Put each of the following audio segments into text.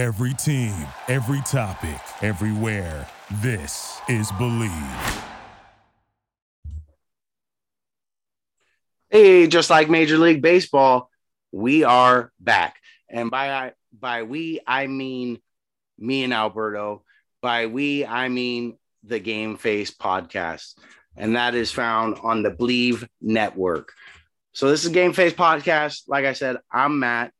Every team, every topic, everywhere. This is Believe. Hey, just like Major League Baseball, we are back. And by by we, I mean me and Alberto. By we, I mean the Game Face podcast. And that is found on the Bleav Network. So this is Game Face podcast. Like I said, I'm Matt.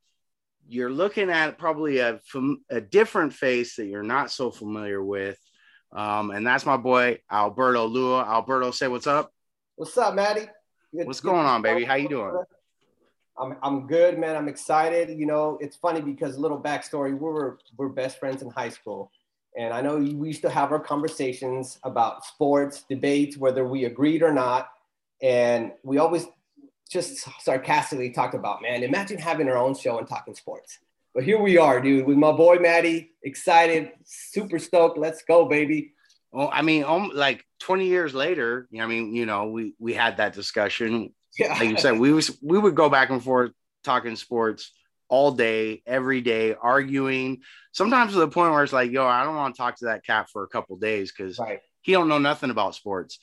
You're looking at probably a, a different face that you're not so familiar with. Um, and that's my boy Alberto Lua. Alberto, say what's up. What's up, Maddie? Good, what's going on, baby? How you doing? I'm, I'm good, man. I'm excited. You know, it's funny because a little backstory. We were we're best friends in high school, and I know we used to have our conversations about sports, debates, whether we agreed or not, and we always just sarcastically talked about, man, imagine having our own show and talking sports. But here we are, dude, with my boy Maddie, excited, super stoked. Let's go, baby. Well, I mean, um, like 20 years later, I mean, you know, we we had that discussion. Yeah. Like you said, we was we would go back and forth talking sports all day, every day, arguing. Sometimes to the point where it's like, yo, I don't want to talk to that cat for a couple days because right. he don't know nothing about sports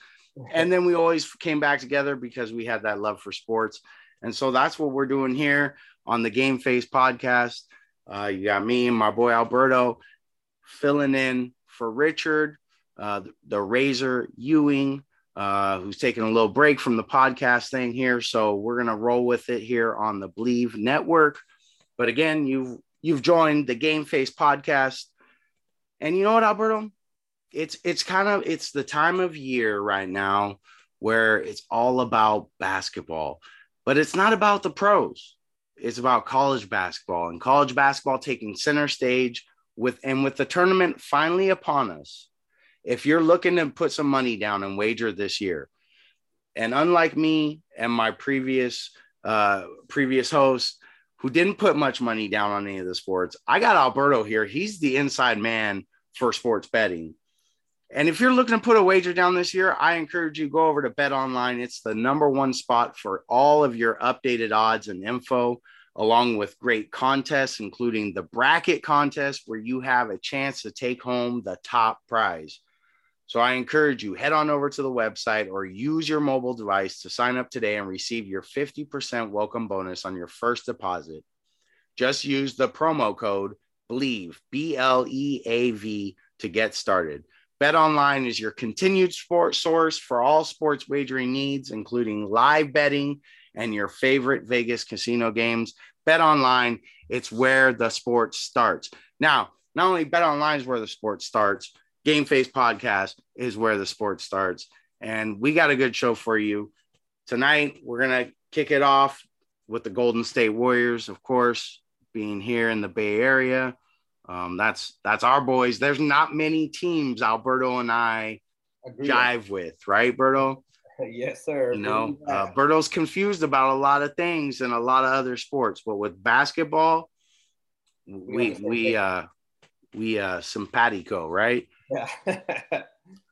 and then we always came back together because we had that love for sports. And so that's what we're doing here on the Game Face podcast. Uh, you got me and my boy Alberto filling in for Richard, uh, the, the Razor Ewing, uh, who's taking a little break from the podcast thing here. So we're gonna roll with it here on the Bleav Network. But again, you've you've joined the Game Face podcast, and you know what, Alberto? It's it's kind of it's the time of year right now where it's all about basketball, but it's not about the pros. It's about college basketball and college basketball taking center stage with and with the tournament finally upon us. If you're looking to put some money down and wager this year, and unlike me and my previous uh, previous host who didn't put much money down on any of the sports, I got Alberto here. He's the inside man for sports betting. And if you're looking to put a wager down this year, I encourage you go over to BetOnline. It's the number one spot for all of your updated odds and info, along with great contests, including the bracket contest, where you have a chance to take home the top prize. So I encourage you head on over to the website or use your mobile device to sign up today and receive your 50% welcome bonus on your first deposit. Just use the promo code BLEAV, B L E A V, to get started. BetOnline is your continued sports source for all sports wagering needs, including live betting and your favorite Vegas casino games. BetOnline, it's where the sport starts. Now, not only BetOnline is where the sport starts, Game Face Podcast is where the sport starts. And we got a good show for you. Tonight, we're going to kick it off with the Golden State Warriors, of course, being here in the Bay Area. Um, that's that's our boys. There's not many teams Alberto and I Agreed. jive with, right, Berto? yes, sir. You know, uh, Berto's confused about a lot of things and a lot of other sports, but with basketball, we we uh we uh simpatico, right? Yeah.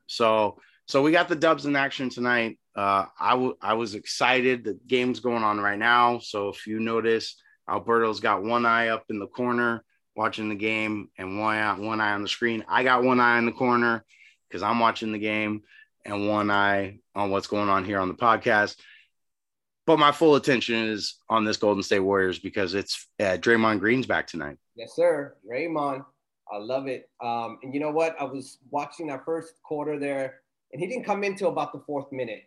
so so we got the dubs in action tonight. Uh, I, w- I was excited. The game's going on right now. So if you notice, Alberto's got one eye up in the corner watching the game and one eye, one eye on the screen. I got one eye in the corner because I'm watching the game and one eye on what's going on here on the podcast. But my full attention is on this Golden State Warriors because it's uh, Draymond Green's back tonight. Yes, sir. Draymond. I love it. Um, and you know what? I was watching that first quarter there, and he didn't come in till about the fourth minute.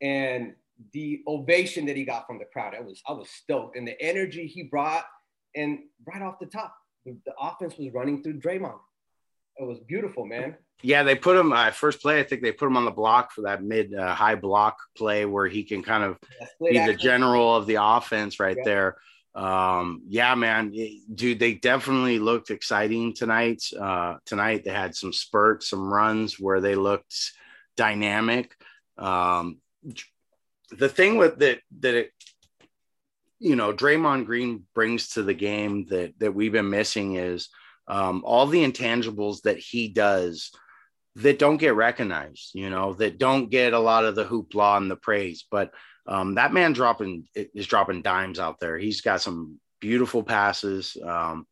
And the ovation that he got from the crowd, I was I was stoked, and the energy he brought, and right off the top, the, offense was running through Draymond. It was beautiful, man. Yeah, they put him uh, first play. I think they put him on the block for that mid uh, high block play where he can kind of be the general of the offense right yeah. there. Um, yeah, man, dude, they definitely looked exciting tonight. Uh, tonight they had some spurts, some runs where they looked dynamic. Um, the thing with that that it you know Draymond Green brings to the game that that we've been missing is um, all the intangibles that he does that don't get recognized, you know, that don't get a lot of the hoopla and the praise. But um, that man dropping is dropping dimes out there. He's got some beautiful passes. Um,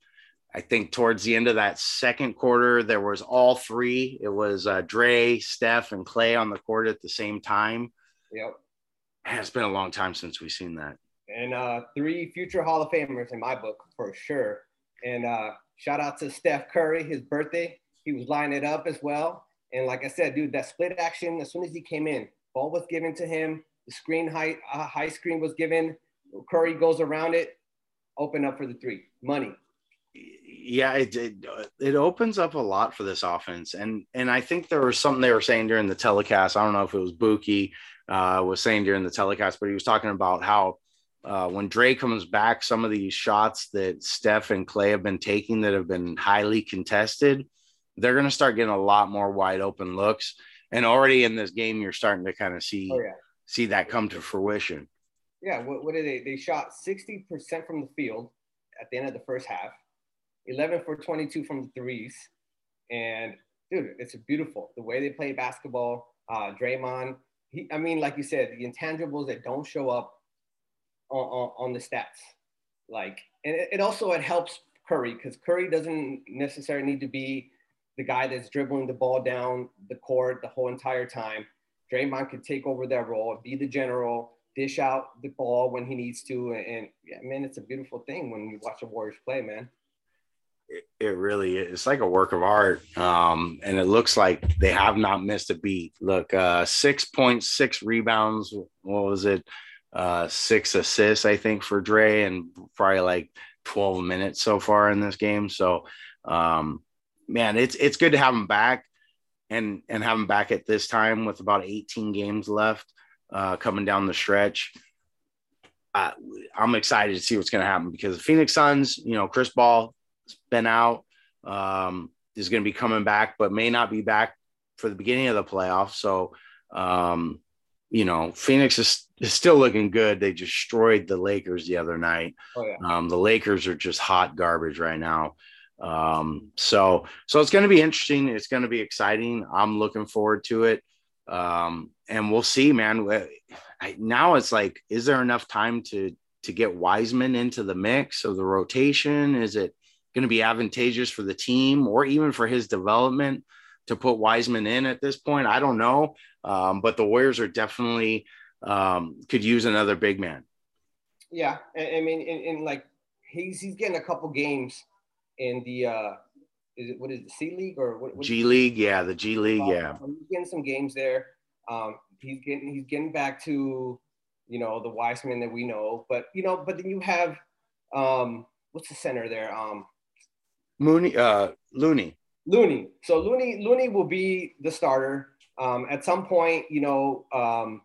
I think towards the end of that second quarter, there was all three. It was uh, Dre, Steph, and Clay on the court at the same time. Yep. Man, it's been a long time since we've seen that. And uh, three future Hall of Famers in my book for sure. And uh, shout out to Steph Curry, his birthday. He was lining it up as well. And like I said, dude, that split action, as soon as he came in, ball was given to him. The screen high, uh, high screen was given. Curry goes around it, open up for the three. Money yeah, it, it, it opens up a lot for this offense, and and I think there was something they were saying during the telecast. I don't know if it was Buki uh, was saying during the telecast, but he was talking about how uh, when Dre comes back, some of these shots that Steph and Clay have been taking that have been highly contested, they're going to start getting a lot more wide open looks. And already in this game, you're starting to kind of see oh, yeah. see that come to fruition. Yeah, what, what did they? They shot 60% from the field at the end of the first half 11 for 22 from the threes. And dude, it's beautiful the way they play basketball. Uh, Draymond, he, I mean, like you said, the intangibles that don't show up on, on, the stats. Like, and it, it also it helps Curry because Curry doesn't necessarily need to be the guy that's dribbling the ball down the court the whole entire time. Draymond could take over that role, be the general, dish out the ball when he needs to, and, and yeah, man, it's a beautiful thing when you watch the Warriors play, man it, really is. It's like a work of art. Um, and it looks like they have not missed a beat. Look, uh, 6.6 rebounds. What was it? Uh, six assists, I think, for Dre, and probably like 12 minutes so far in this game. So, um, man, it's it's good to have him back, and and have him back at this time with about 18 games left, uh, coming down the stretch. I'm excited to see what's going to happen because the Phoenix Suns, you know, Chris Paul been out, um, is going to be coming back, but may not be back for the beginning of the playoffs. So, um, you know, Phoenix is still looking good. They destroyed the Lakers the other night. Oh, yeah. um, the Lakers are just hot garbage right now. Um, so, so it's going to be interesting. It's going to be exciting. I'm looking forward to it. Um, and we'll see, man. I, now it's like, is there enough time to to get Wiseman into the mix of the rotation? Is it going to be advantageous for the team or even for his development to put Wiseman in at this point. I don't know, um, but the Warriors are definitely um, could use another big man. Yeah, I, mean, in, in, like he's he's getting a couple games in the uh, is it what is it C League or what, what G League? Yeah, the G League. Uh, yeah, he's getting some games there. Um, he's getting he's getting back to you know the wise Wiseman that we know, but you know, but then you have um, what's the center there? Um, Mooney, uh, Looney. Looney. So Looney, Looney will be the starter. Um, at some point, you know, um,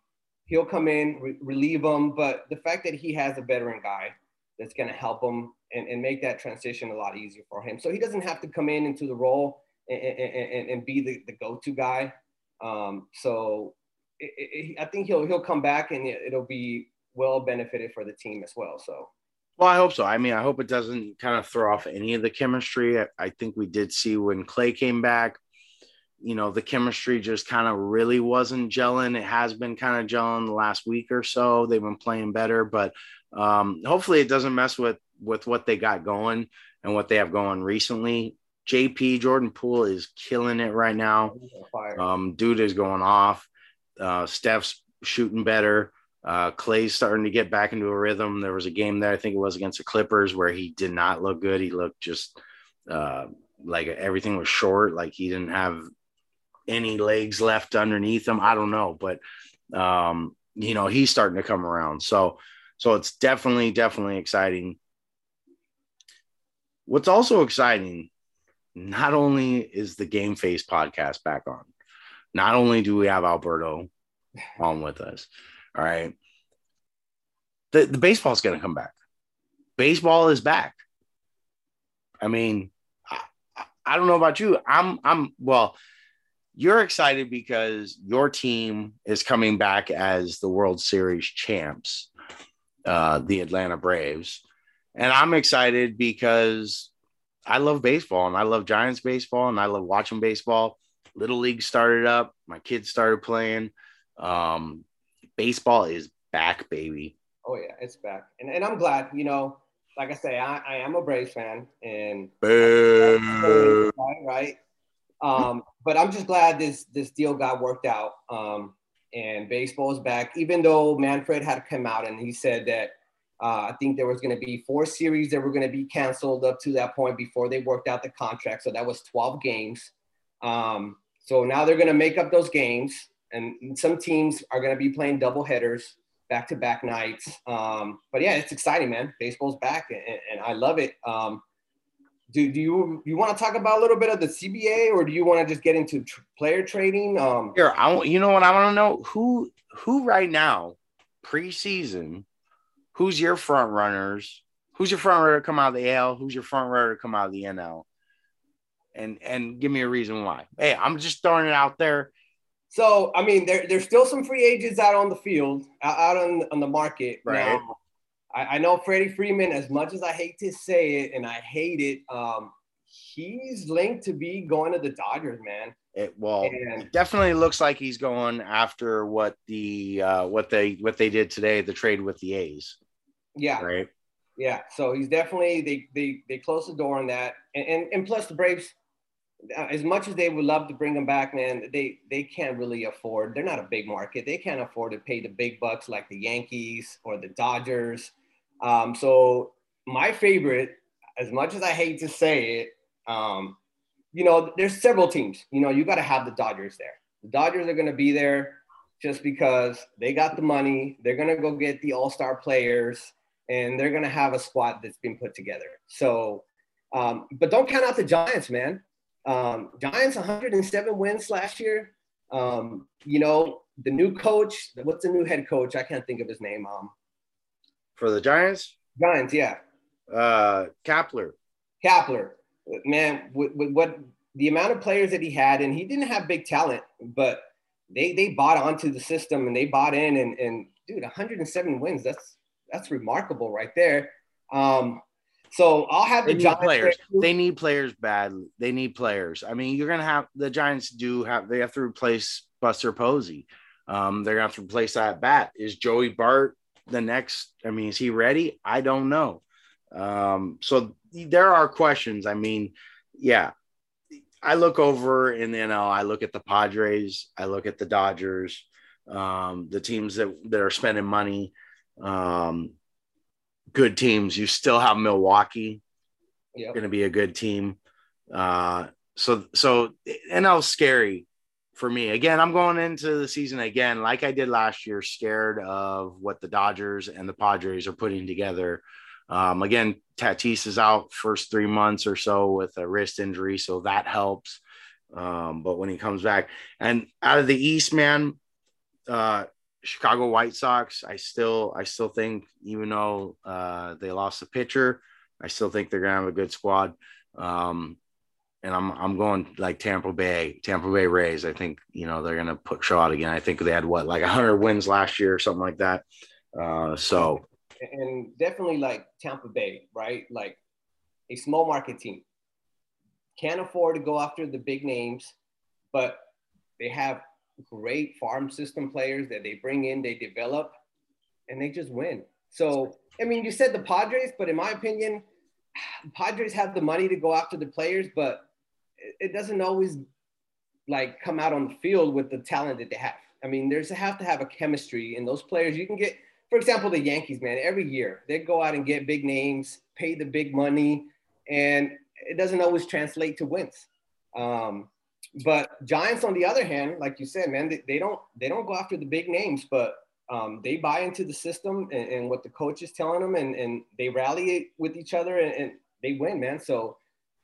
he'll come in, re- relieve him. But the fact that he has a veteran guy that's going to help him and, and make that transition a lot easier for him. So he doesn't have to come in into the role and, and, and be the, the go-to guy. Um, so it, it, I think he'll he'll come back and it'll be well benefited for the team as well. So well, I hope so. I mean, I hope it doesn't kind of throw off any of the chemistry. I, I think we did see when Clay came back, you know, the chemistry just kind of really wasn't gelling. It has been kind of gelling the last week or so. They've been playing better, but um, hopefully it doesn't mess with with what they got going and what they have going recently. JP Jordan Poole is killing it right now. Um, dude is going off. Uh, Steph's shooting better. Uh, Clay's starting to get back into a rhythm. There was a game there, I think it was against the Clippers, where he did not look good. He looked just uh, like everything was short, like he didn't have any legs left underneath him. I don't know, but um, you know he's starting to come around. So, so it's definitely, definitely exciting. What's also exciting, not only is the Game Face podcast back on, not only do we have Alberto on with us all right. The, the baseball is going to come back. Baseball is back. I mean, I, I don't know about you. I'm, I'm, well, you're excited because your team is coming back as the World Series champs, uh, the Atlanta Braves. And I'm excited because I love baseball and I love Giants baseball and I love watching baseball. Little League started up, my kids started playing. Um, baseball is back, baby. Oh yeah, it's back, and and I'm glad. You know, like I say, I, I am a Braves fan, and Boo. right, right. Um, but I'm just glad this this deal got worked out. Um, and baseball is back. Even though Manfred had come out and he said that uh, I think there was going to be four series that were going to be canceled up to that point before they worked out the contract. So that was 12 games. Um, so now they're going to make up those games, and some teams are going to be playing double headers, back to back nights. Um, but yeah, it's exciting, man. Baseball's back, and, and I love it. Um, do, do you you want to talk about a little bit of the CBA, or do you want to just get into tr- player trading? Um, Here, I you know what I want to know who who right now preseason, who's your front runners? Who's your front runner to come out of the AL? Who's your front runner to come out of the NL? And and give me a reason why. Hey, I'm just throwing it out there. So I mean, there, there's still some free agents out on the field, out on on the market right. now. I, I know Freddie Freeman, as much as I hate to say it, and I hate it, um, he's linked to be going to the Dodgers, man. It well, and, it definitely looks like he's going after what the uh, what they what they did today, the trade with the A's. Yeah. Right. Yeah. So he's definitely they they they closed the door on that, and and, and plus the Braves. Uh, as much as they would love to bring him back, man, they they can't really afford. They're not a big market. They can't afford to pay the big bucks like the Yankees or the Dodgers. Um, so my favorite, as much as I hate to say it, um, you know, there's several teams. You know, you got to have the Dodgers there. The Dodgers are going to be there just because they got the money. They're going to go get the All Star players, and they're going to have a squad that's been put together. So, um, but don't count out the Giants, man. Um, Giants 107 wins last year. Um, you know, the new coach, what's the new head coach? I can't think of his name. Um, for the Giants? Giants, yeah. Uh, Kapler. Kapler, man, with, with what the amount of players that he had, and he didn't have big talent, but they they bought onto the system and they bought in, and and dude, 107 wins. That's that's remarkable right there. Um, so I'll have the Giants players. They need players badly. They need players. I mean, you're gonna have the Giants do have they have to replace Buster Posey. Um, they're gonna have to replace that bat. Is Joey Bart the next? I mean, is he ready? I don't know. Um, so there are questions. I mean, yeah, I look over in the NL, I look at the Padres, I look at the Dodgers, um, the teams that, that are spending money, um, good teams. You still have Milwaukee, yep. going to be a good team. Uh, so, so NL's scary for me. Again, I'm going into the season again, like I did last year, scared of what the Dodgers and the Padres are putting together. Um, again, Tatis is out first three months or so with a wrist injury, so that helps. Um, but when he comes back, and out of the East, man, uh, Chicago White Sox, I still, I still think, even though uh, they lost the pitcher, I still think they're gonna have a good squad. Um, and I'm I'm going like Tampa Bay, Tampa Bay Rays. I think you know they're gonna put show out again. I think they had what like 100 wins last year or something like that. Uh, so and definitely like Tampa Bay, right? Like a small market team can't afford to go after the big names, but they have great farm system players that they bring in, they develop, and they just win. So I mean, you said the Padres, but in my opinion, Padres have the money to go after the players, but it doesn't always like come out on the field with the talent that they have. I mean, there's a have to have a chemistry in those players. You can get, for example, the Yankees, man, every year they go out and get big names, pay the big money, and it doesn't always translate to wins. Um, but Giants, on the other hand, like you said, man, they, they don't they don't go after the big names, but um, they buy into the system and, and, what the coach is telling them, and, and they rally with each other, and, and they win, man. So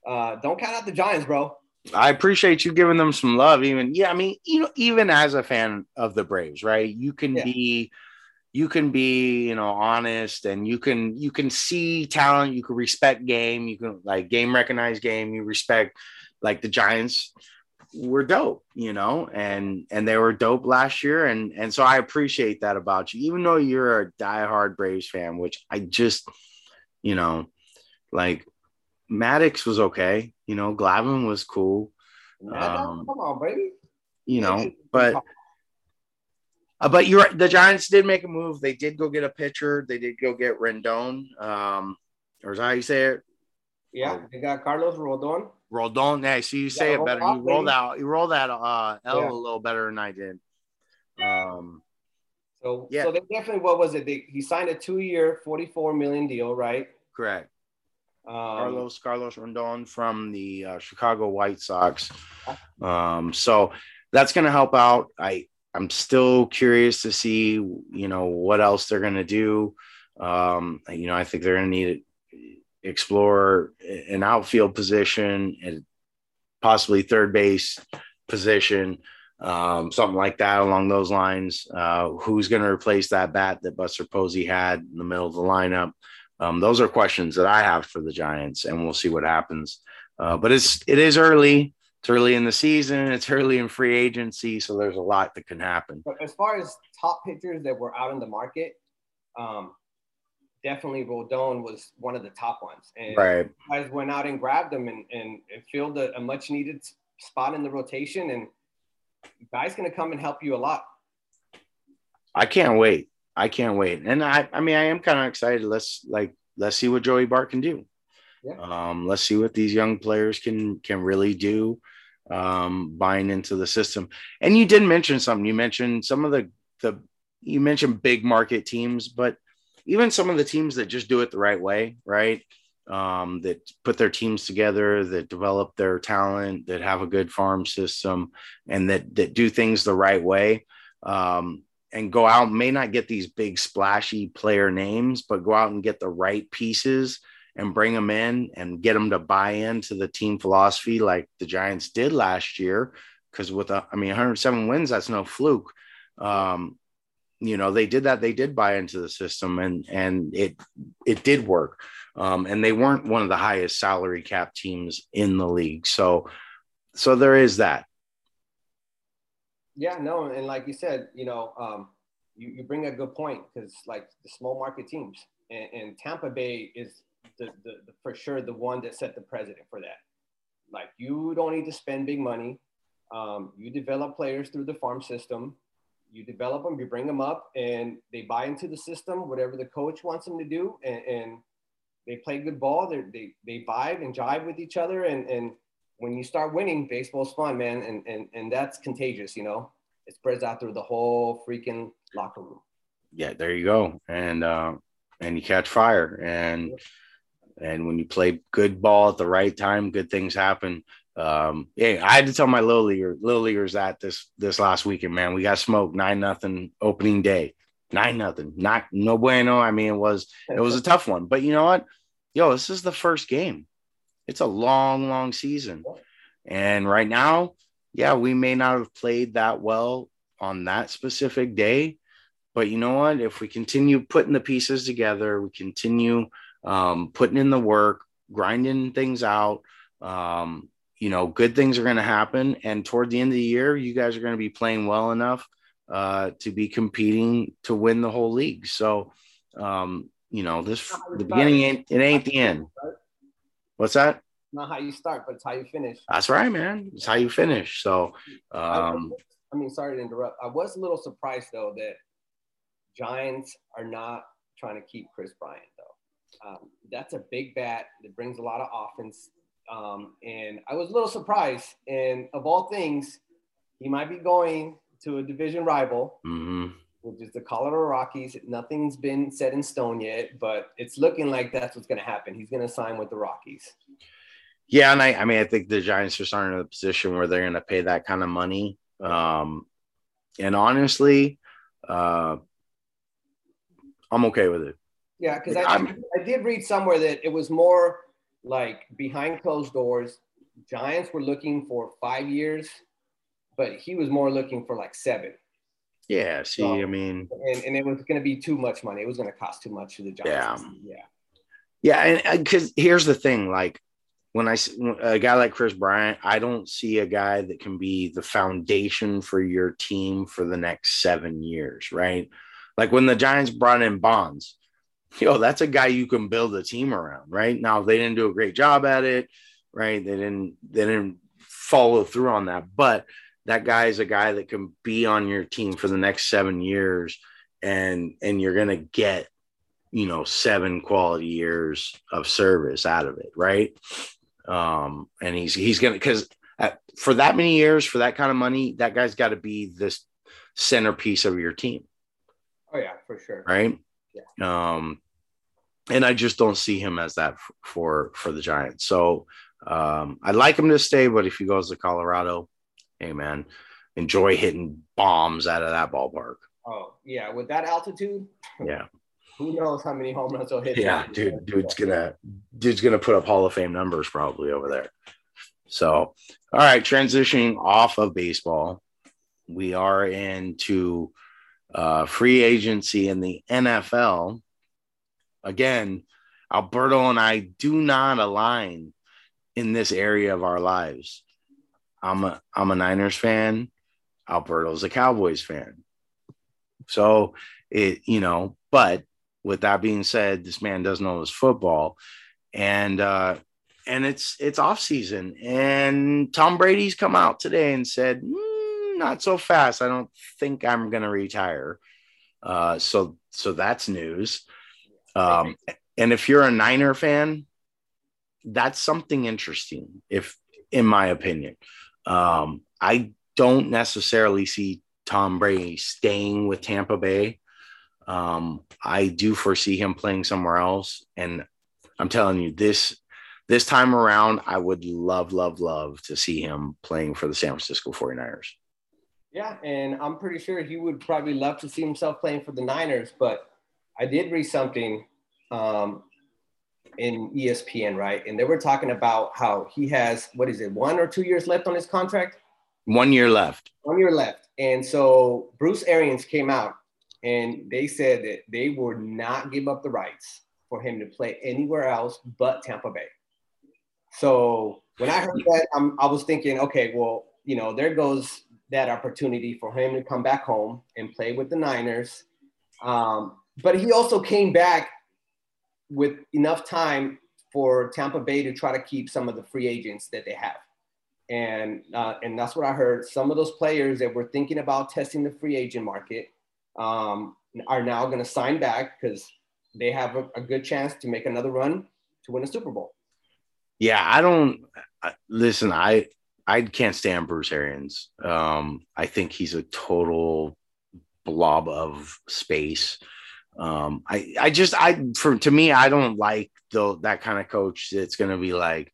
uh, don't count out the Giants, bro. I appreciate you giving them some love. Even yeah, I mean, you know, even as a fan of the Braves, right? You can yeah. be, you can be, you know, honest, and you can you can see talent. You can respect game. You can like game recognize game. You respect like the Giants were dope, you know, and and they were dope last year, and and so I appreciate that about you. Even though you're a diehard Braves fan, which I just, you know, like Maddux was okay. You know, Glavine was cool. Um, come on, baby. You know, but uh, but you're the Giants did make a move. They did go get a pitcher. They did go get Rendon. Um, or is that how you say it? Yeah, they got Carlos Rodon. Rodon. Yeah, see, you say it better. You rolled out. You rolled that uh, L yeah. a little better than I did. Um. So yeah. so they definitely what was it? They, he signed a two-year, forty-four million deal, right? Correct. Um, Carlos Carlos Rodon from the uh, Chicago White Sox. Um, so that's going to help out. I I'm still curious to see you know what else they're going to do. Um, you know, I think they're going to need to explore an outfield position and possibly third base position, um, something like that along those lines. Uh, who's going to replace that bat that Buster Posey had in the middle of the lineup? Um, those are questions that I have for the Giants, and we'll see what happens. Uh, but it's it is early. It's early in the season. It's early in free agency, so there's a lot that can happen. But as far as top pitchers that were out in the market, um, definitely Rodon was one of the top ones. And right. guys went out and grabbed him and, and, filled a, a much needed spot in the rotation. And guy's going to come and help you a lot. I can't wait. I can't wait. And I, I mean, I am kind of excited. Let's like, let's see what Joey Bart can do. Yeah. Um, let's see what these young players can, can really do um, buying into the system. And you did mention something. You mentioned some of the, the, you mentioned big market teams, but even some of the teams that just do it the right way, right? Um, that put their teams together, that develop their talent, that have a good farm system, and that that do things the right way. Um, and go out may not get these big splashy player names, but go out and get the right pieces and bring them in and get them to buy into the team philosophy like the Giants did last year. Because with a, I mean, 107 wins, that's no fluke. Um, you know they did that they did buy into the system and and it it did work um, and they weren't one of the highest salary cap teams in the league so so there is that yeah no and like you said you know um, you, you bring a good point because like the small market teams and, and tampa bay is the, the, the for sure the one that set the precedent for that like you don't need to spend big money um, you develop players through the farm system you develop them, you bring them up, and they buy into the system, whatever the coach wants them to do, and, and they play good ball. They're, they they vibe and jive with each other, and and when you start winning, baseball's fun, man, and and and that's contagious. You know, it spreads out through the whole freaking locker room. Yeah, there you go, and uh, and you catch fire, and and when you play good ball at the right time, good things happen. Um, yeah, I had to tell my little leaguer, little leaguers that this this last weekend, man, we got smoked nine nothing opening day, nine nothing, not no bueno. I mean, it was it was a tough one, but you know what, yo, this is the first game. It's a long, long season, and right now, yeah, we may not have played that well on that specific day, but you know what? If we continue putting the pieces together, we continue um, putting in the work, grinding things out. Um, you know, good things are going to happen. And toward the end of the year, you guys are going to be playing well enough uh, to be competing to win the whole league. So, um, you know, this the beginning ain't it ain't the end. What's that? Not how you start, but it's how you finish. That's right, man. It's how you finish. So, um, I mean, sorry to interrupt. I was a little surprised though that Giants are not trying to keep Kris Bryant though. Um, that's a big bat that brings a lot of offense um, and I was a little surprised. And of all things, he might be going to a division rival, mm-hmm. which is the Colorado Rockies. Nothing's been set in stone yet, but it's looking like that's what's going to happen. He's going to sign with the Rockies. Yeah, and I, I mean, I think the Giants just are starting in a position where they're going to pay that kind of money. Um, and honestly, uh, I'm okay with it. Yeah, because I, I did read somewhere that it was more like behind closed doors, Giants were looking for five years, but he was more looking for like seven. Yeah. See, so, I mean, and, and it was going to be too much money. It was going to cost too much to the Giants. Yeah. Yeah. Yeah. And because here's the thing like, when I a guy like Kris Bryant, I don't see a guy that can be the foundation for your team for the next seven years, right? Like when the Giants brought in Bonds, yo, that's a guy you can build a team around, right? Now they didn't do a great job at it, right? They didn't they didn't follow through on that, but that guy is a guy that can be on your team for the next seven years, and and you're gonna get you know, seven quality years of service out of it, right? Um, and he's he's gonna because for that many years, for that kind of money, that guy's got to be this centerpiece of your team. Oh yeah, for sure. Right. Yeah. Um, and I just don't see him as that for for the Giants. So um, I'd like him to stay, but if he goes to Colorado, hey man, enjoy hitting bombs out of that ballpark. Oh yeah, with that altitude. Yeah. Who knows how many home runs he'll hit? Yeah, dude, dude's gonna dude's gonna put up Hall of Fame numbers probably over there. So, all right, transitioning off of baseball, we are into uh, free agency in the NFL. Again, Alberto and I do not align in this area of our lives. I'm a I'm a Niners fan. Alberto's a Cowboys fan. So it, you know, but with that being said, this man does know his football. And uh and it's it's off season. And Tom Brady's come out today and said, mm, not so fast. I don't think I'm gonna retire. Uh so so that's news. Um and if you're a Niner fan, that's something interesting, if in my opinion. Um, I don't necessarily see Tom Brady staying with Tampa Bay. Um, I do foresee him playing somewhere else. And I'm telling you, this this time around, I would love, love, love to see him playing for the San Francisco 49ers. Yeah, and I'm pretty sure he would probably love to see himself playing for the Niners, but I did read something um, in ESPN, right? And they were talking about how he has what is it, one or two years left on his contract? One year left. One year left. And so Bruce Arians came out and they said that they would not give up the rights for him to play anywhere else but Tampa Bay. So when I heard that, I'm, I was thinking, okay, well, you know, there goes that opportunity for him to come back home and play with the Niners. Um, but he also came back with enough time for Tampa Bay to try to keep some of the free agents that they have. And uh, and that's what I heard. Some of those players that were thinking about testing the free agent market um, are now going to sign back because they have a, a, good chance to make another run to win a Super Bowl. Yeah, I don't listen. I I can't stand Bruce Arians. Um, I think he's a total blob of space. Um, I I just I for to me I don't like the that kind of coach that's going to be like,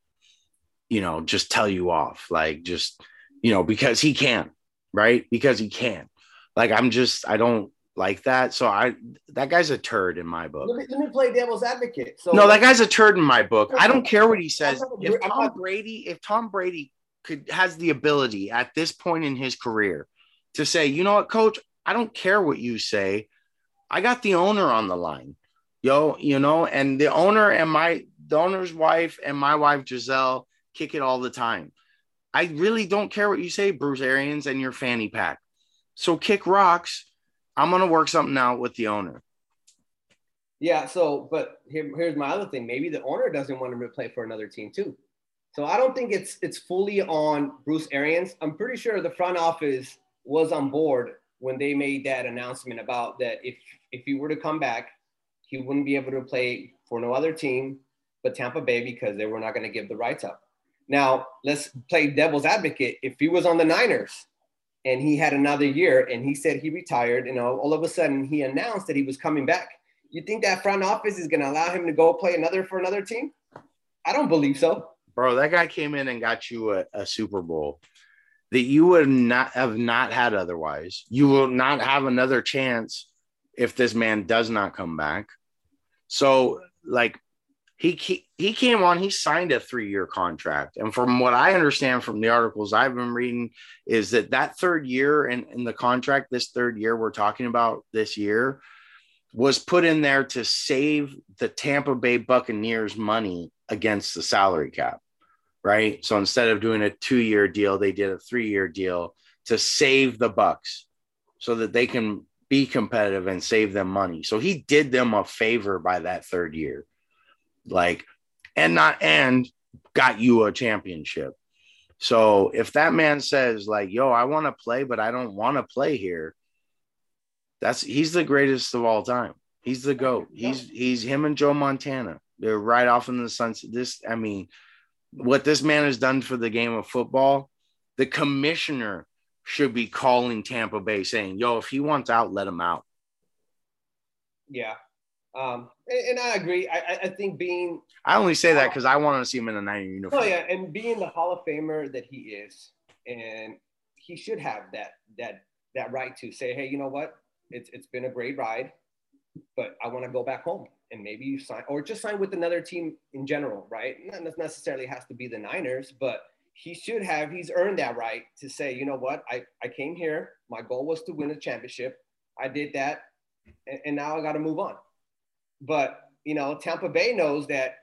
you know, just tell you off, like just you know because he can, right? Because he can. Like I'm just I don't like that. So I that guy's a turd in my book. Let me, let me play devil's advocate. So no, that guy's a turd in my book. I don't care what he says. If Tom Brady, if Tom Brady could has the ability at this point in his career to say, you know what, coach, I don't care what you say. I got the owner on the line, yo, you know, and the owner and my the owner's wife and my wife Gisele kick it all the time. I really don't care what you say, Bruce Arians and your fanny pack. So kick rocks. I'm gonna work something out with the owner. Yeah. So, but here, here's my other thing. Maybe the owner doesn't want him to play for another team too. So I don't think it's it's fully on Bruce Arians. I'm pretty sure the front office was on board when they made that announcement about that if if he were to come back, he wouldn't be able to play for no other team but Tampa Bay because they were not going to give the rights up. Now, let's play devil's advocate. If he was on the Niners and he had another year and he said he retired and all, all of a sudden he announced that he was coming back, you think that front office is going to allow him to go play another for another team? I don't believe so. Bro, that guy came in and got you a, a Super Bowl that you would not have not had otherwise. You will not have another chance if this man does not come back. So, like, he he came on, he signed a three year contract, and from what I understand from the articles I've been reading, is that that third year in, in the contract, this third year we're talking about this year, was put in there to save the Tampa Bay Buccaneers money against the salary cap, right? So instead of doing a two year deal, they did a three year deal to save the Bucs so that they can be competitive and save them money. So he did them a favor by that third year. Like, and not and got you a championship. So if that man says, like, yo, I want to play, but I don't want to play here, that's he's the greatest of all time. He's the goat. He's he's him and Joe Montana. They're right off in the sunset. This, I mean, what this man has done for the game of football, the commissioner should be calling Tampa Bay saying, "Yo, if he wants out, let him out." Yeah, um, and, and, I agree. I, I think being I only say that because I want to see him in a Niner uniform. Oh yeah, and being the Hall of Famer that he is, and he should have that that that right to say, hey, you know what? It's it's been a great ride, but I want to go back home and maybe you sign or just sign with another team in general, right? Not necessarily has to be the Niners, but he should have he's earned that right to say, you know what? I I came here. My goal was to win a championship. I did that, and, and now I got to move on. But you know, Tampa Bay knows that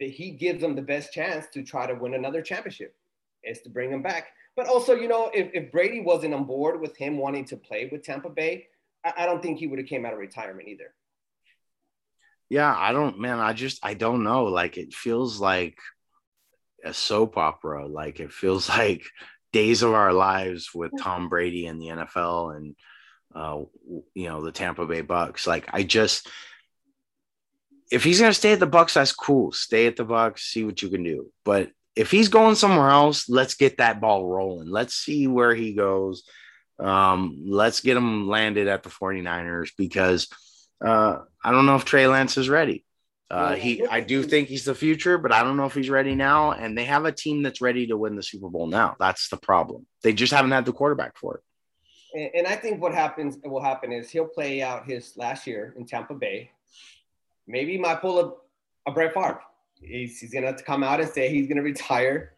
that he gives them the best chance to try to win another championship is to bring him back. But also, you know, if, if Brady wasn't on board with him wanting to play with Tampa Bay, I, I don't think he would have came out of retirement either. Yeah, I don't, man. I just, I don't know. Like, it feels like a soap opera. Like, it feels like days of our lives with Tom Brady and the NFL and, uh, you know, the Tampa Bay Bucs. Like, I just, if he's gonna stay at the Bucs, that's cool. Stay at the Bucs, see what you can do. But if he's going somewhere else, let's get that ball rolling. Let's see where he goes. Um, let's get him landed at the 49ers because uh, I don't know if Trey Lance is ready. Uh, he, I do think he's the future, but I don't know if he's ready now. And they have a team that's ready to win the Super Bowl now. That's the problem. They just haven't had the quarterback for it. And, and I think what happens will happen is he'll play out his last year in Tampa Bay maybe he might pull a, a Brett Favre. He's, he's to come out and say he's to retire.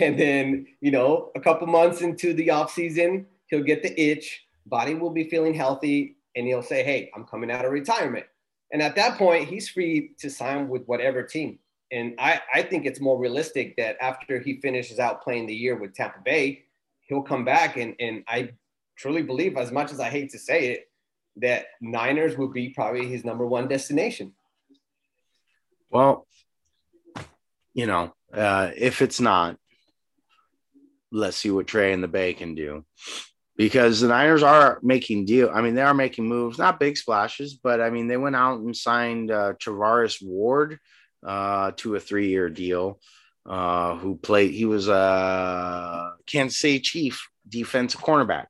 And then, you know, a couple months into the offseason, he'll get the itch. Body will be feeling healthy. And he'll say, hey, I'm coming out of retirement. And at that point, he's free to sign with whatever team. And I, I think it's more realistic that after he finishes out playing the year with Tampa Bay, he'll come back. And, and I truly believe, as much as I hate to say it, that Niners would be probably his number one destination. Well, you know, uh, if it's not, let's see what Trey and the Bay can do. Because the Niners are making deal. I mean, they are making moves, not big splashes, but I mean, they went out and signed uh, Charvarius Ward uh, to a three-year deal. Uh, who played? He was a Kansas City Chief defensive cornerback.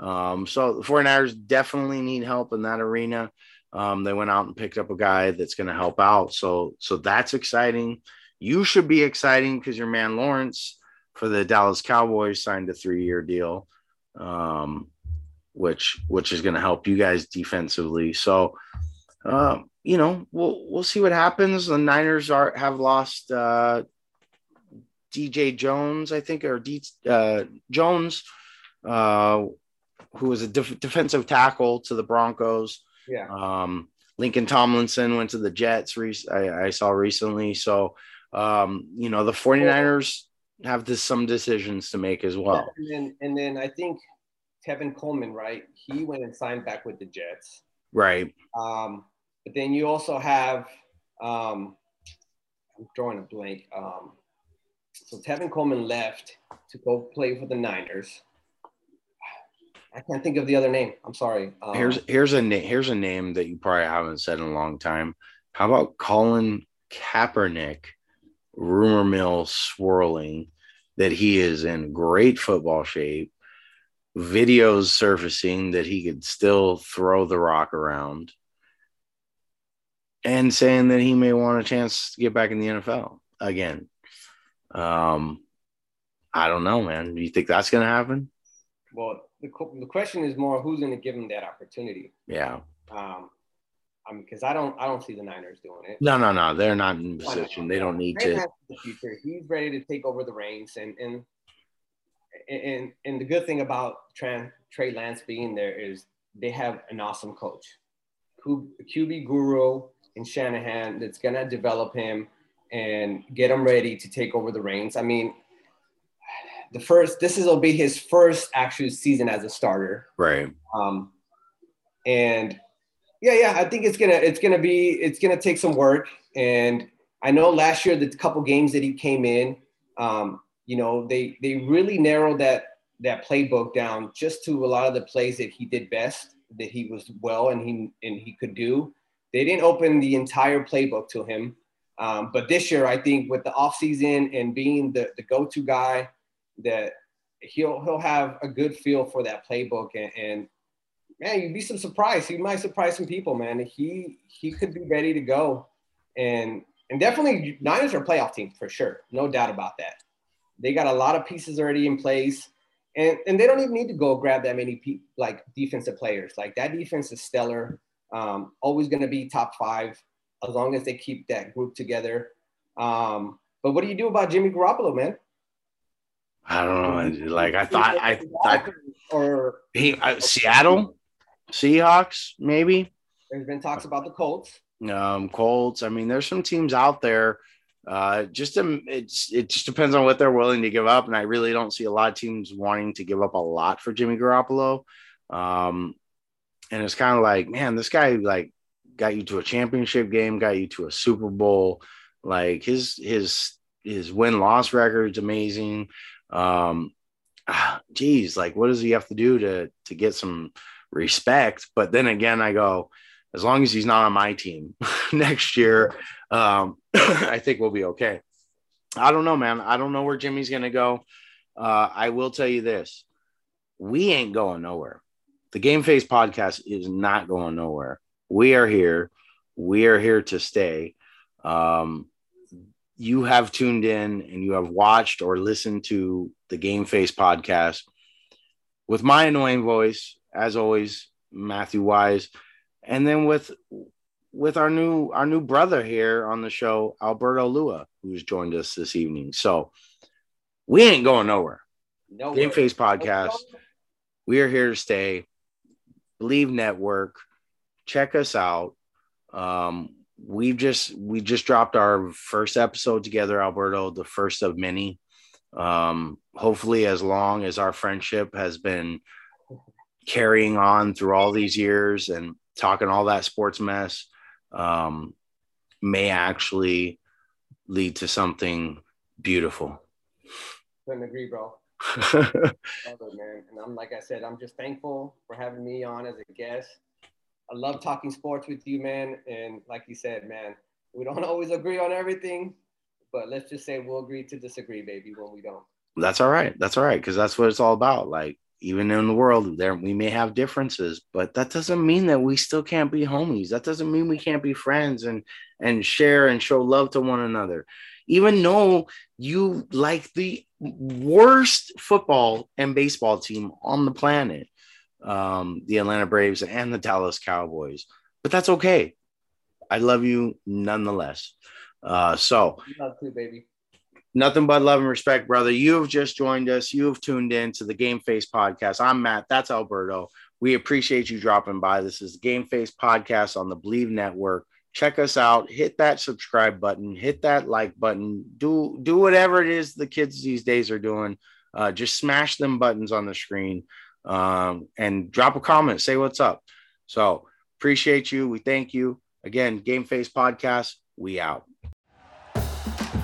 Um, so the 49ers definitely need help in that arena. Um, they went out and picked up a guy that's going to help out. So, so that's exciting. You should be exciting because your man Lawrence for the Dallas Cowboys signed a three-year deal, um, which which is going to help you guys defensively. So, uh, you know, we'll we'll see what happens. The Niners are have lost uh, DJ Jones, I think, or D, uh, Jones. Uh, who was a def- defensive tackle to the Broncos. Yeah. Um, Lincoln Tomlinson went to the Jets. Re- I, I, saw recently. So, um, you know, the 49ers have this, some decisions to make as well. And then, and then I think Tevin Coleman, right? He went and signed back with the Jets. Right. Um, but then you also have, um, I'm drawing a blank. Um, so Tevin Coleman left to go play for the Niners. I can't think of the other name. I'm sorry. Um, here's here's a name. Here's a name that you probably haven't said in a long time. How about Colin Kaepernick? Rumor mill swirling that he is in great football shape. Videos surfacing that he could still throw the rock around, and saying that he may want a chance to get back in the NFL again. Um, I don't know, man. Do you think that's going to happen? Well, the, the question is more who's going to give him that opportunity. Yeah. Um, I mean, because I don't, I don't see the Niners doing it. No, no, no. They're not in position. They don't need to. The future. He's ready to take over the reins, and and and and the good thing about Trey, Trey Lance being there is they have an awesome coach, QB guru in Shanahan that's gonna develop him and get him ready to take over the reins. I mean, the first this is will be his first actual season as a starter. Right. Um, and yeah, yeah, I think it's gonna it's gonna be it's gonna take some work. And I know last year the couple games that he came in, um, you know, they they really narrowed that that playbook down just to a lot of the plays that he did best. that he was well and he and he could do. They didn't open the entire playbook to him. Um, but this year, I think with the offseason and being the, the go-to guy, that he'll he'll have a good feel for that playbook and, and man, you'd be some surprise. He might surprise some people, man. He he could be ready to go, and and definitely Niners are a playoff team for sure, no doubt about that. They got a lot of pieces already in place, and and they don't even need to go grab that many pe- like defensive players. Like that defense is stellar. Um, always going to be top five as long as they keep that group together. Um, but what do you do about Jimmy Garoppolo, man? I don't know. Like I thought, I thought, or he uh, Seattle. Seahawks, maybe. There's been talks about the Colts. Um, Colts. I mean, there's some teams out there. Uh, just um, it's it just depends on what they're willing to give up, and I really don't see a lot of teams wanting to give up a lot for Jimmy Garoppolo. Um, and it's kind of like, man, this guy like got you to a championship game, got you to a Super Bowl. Like his his his win loss record is amazing. Um, ah, geez, like what does he have to do to to get some respect. But then again, I go, as long as he's not on my team next year, um, I think we'll be okay. I don't know, man. I don't know where Jimmy's going to go. Uh, I will tell you this we ain't going nowhere. The Game Face podcast is not going nowhere. We are here. We are here to stay. Um, you have tuned in and you have watched or listened to the Game Face podcast with my annoying voice as always, Matthew Wise, and then with with our new our new brother here on the show, Alberto Lua, who's joined us this evening. So we ain't going nowhere. No Game Face Podcast. We are here to stay. Bleav Network. Check us out. Um, we've just we just dropped our first episode together, Alberto, the first of many. Um, hopefully, as long as our friendship has been carrying on through all these years and talking all that sports mess um, may actually lead to something beautiful. Couldn't agree, bro. man. And I'm like I said, I'm just thankful for having me on as a guest. I love talking sports with you, man. And like you said, man, we don't always agree on everything, but let's just say we'll agree to disagree, baby, when we don't. That's all right. That's all right. Cause that's what it's all about. Like even in the world there we may have differences but that doesn't mean that we still can't be homies. That doesn't mean we can't be friends and and share and show love to one another. Even though you like the worst football and baseball team on the planet um, the atlanta braves and the dallas cowboys but that's okay. I love you nonetheless. Uh, so love too, baby Nothing but love and respect, brother. You have just joined us. You have tuned in to the Game Face podcast. I'm Matt. That's Alberto. We appreciate you dropping by. This is the Game Face podcast on the Bleav Network. Check us out. Hit that subscribe button. Hit that like button. Do do whatever it is the kids these days are doing. Uh, just smash them buttons on the screen um, and drop a comment. Say what's up. So appreciate you. We thank you again. Game Face podcast. We out.